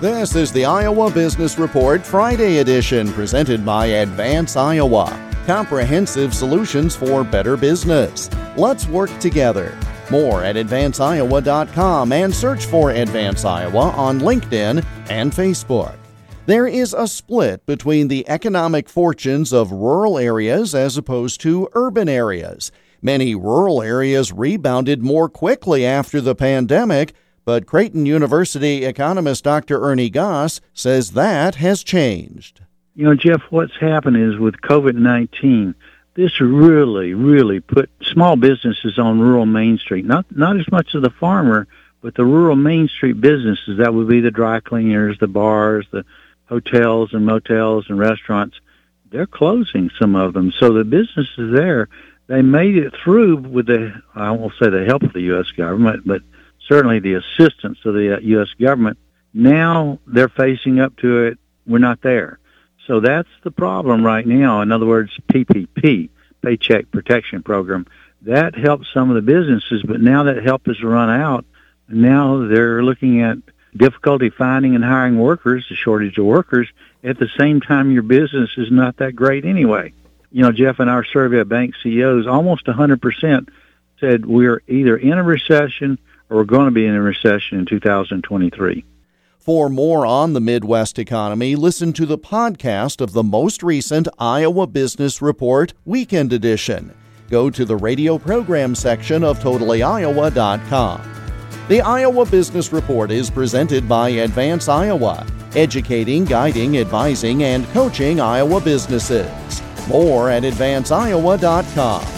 This is the Iowa Business Report Friday edition presented by Advance Iowa. Comprehensive solutions for better business. Let's work together. More at advanceiowa.com and search for Advance Iowa on LinkedIn and Facebook. There is a split between the economic fortunes of rural areas as opposed to urban areas. Many rural areas rebounded more quickly after the pandemic but Creighton University economist Dr. Ernie Goss says that has changed. You know, Jeff, what's happened is with COVID 19, this really, really put small businesses on rural Main Street. Not, not as much of the farmer, but the rural Main Street businesses. That would be the dry cleaners, the bars, the hotels and motels and restaurants. They're closing some of them. So the businesses there, they made it through with the, I won't say the help of the U.S. government, but certainly the assistance of the U.S. Government. Now they're facing up to it. We're not there. So that's the problem right now. In other words, PPP, Paycheck Protection Program, that helps some of the businesses, but now that help has run out. Now they're looking at difficulty finding and hiring workers, the shortage of workers. At the same time, your business is not that great anyway. You know, Jeff, in our survey of bank CEOs, almost 100% said we're either in a recession or we're going to be in a recession in 2023. For more on the Midwest economy, listen to the podcast of the most recent Iowa Business Report Weekend Edition. Go to the radio program section of totallyiowa.com. The Iowa Business Report is presented by Advance Iowa, educating, guiding, advising, and coaching Iowa businesses. More at advanceiowa.com.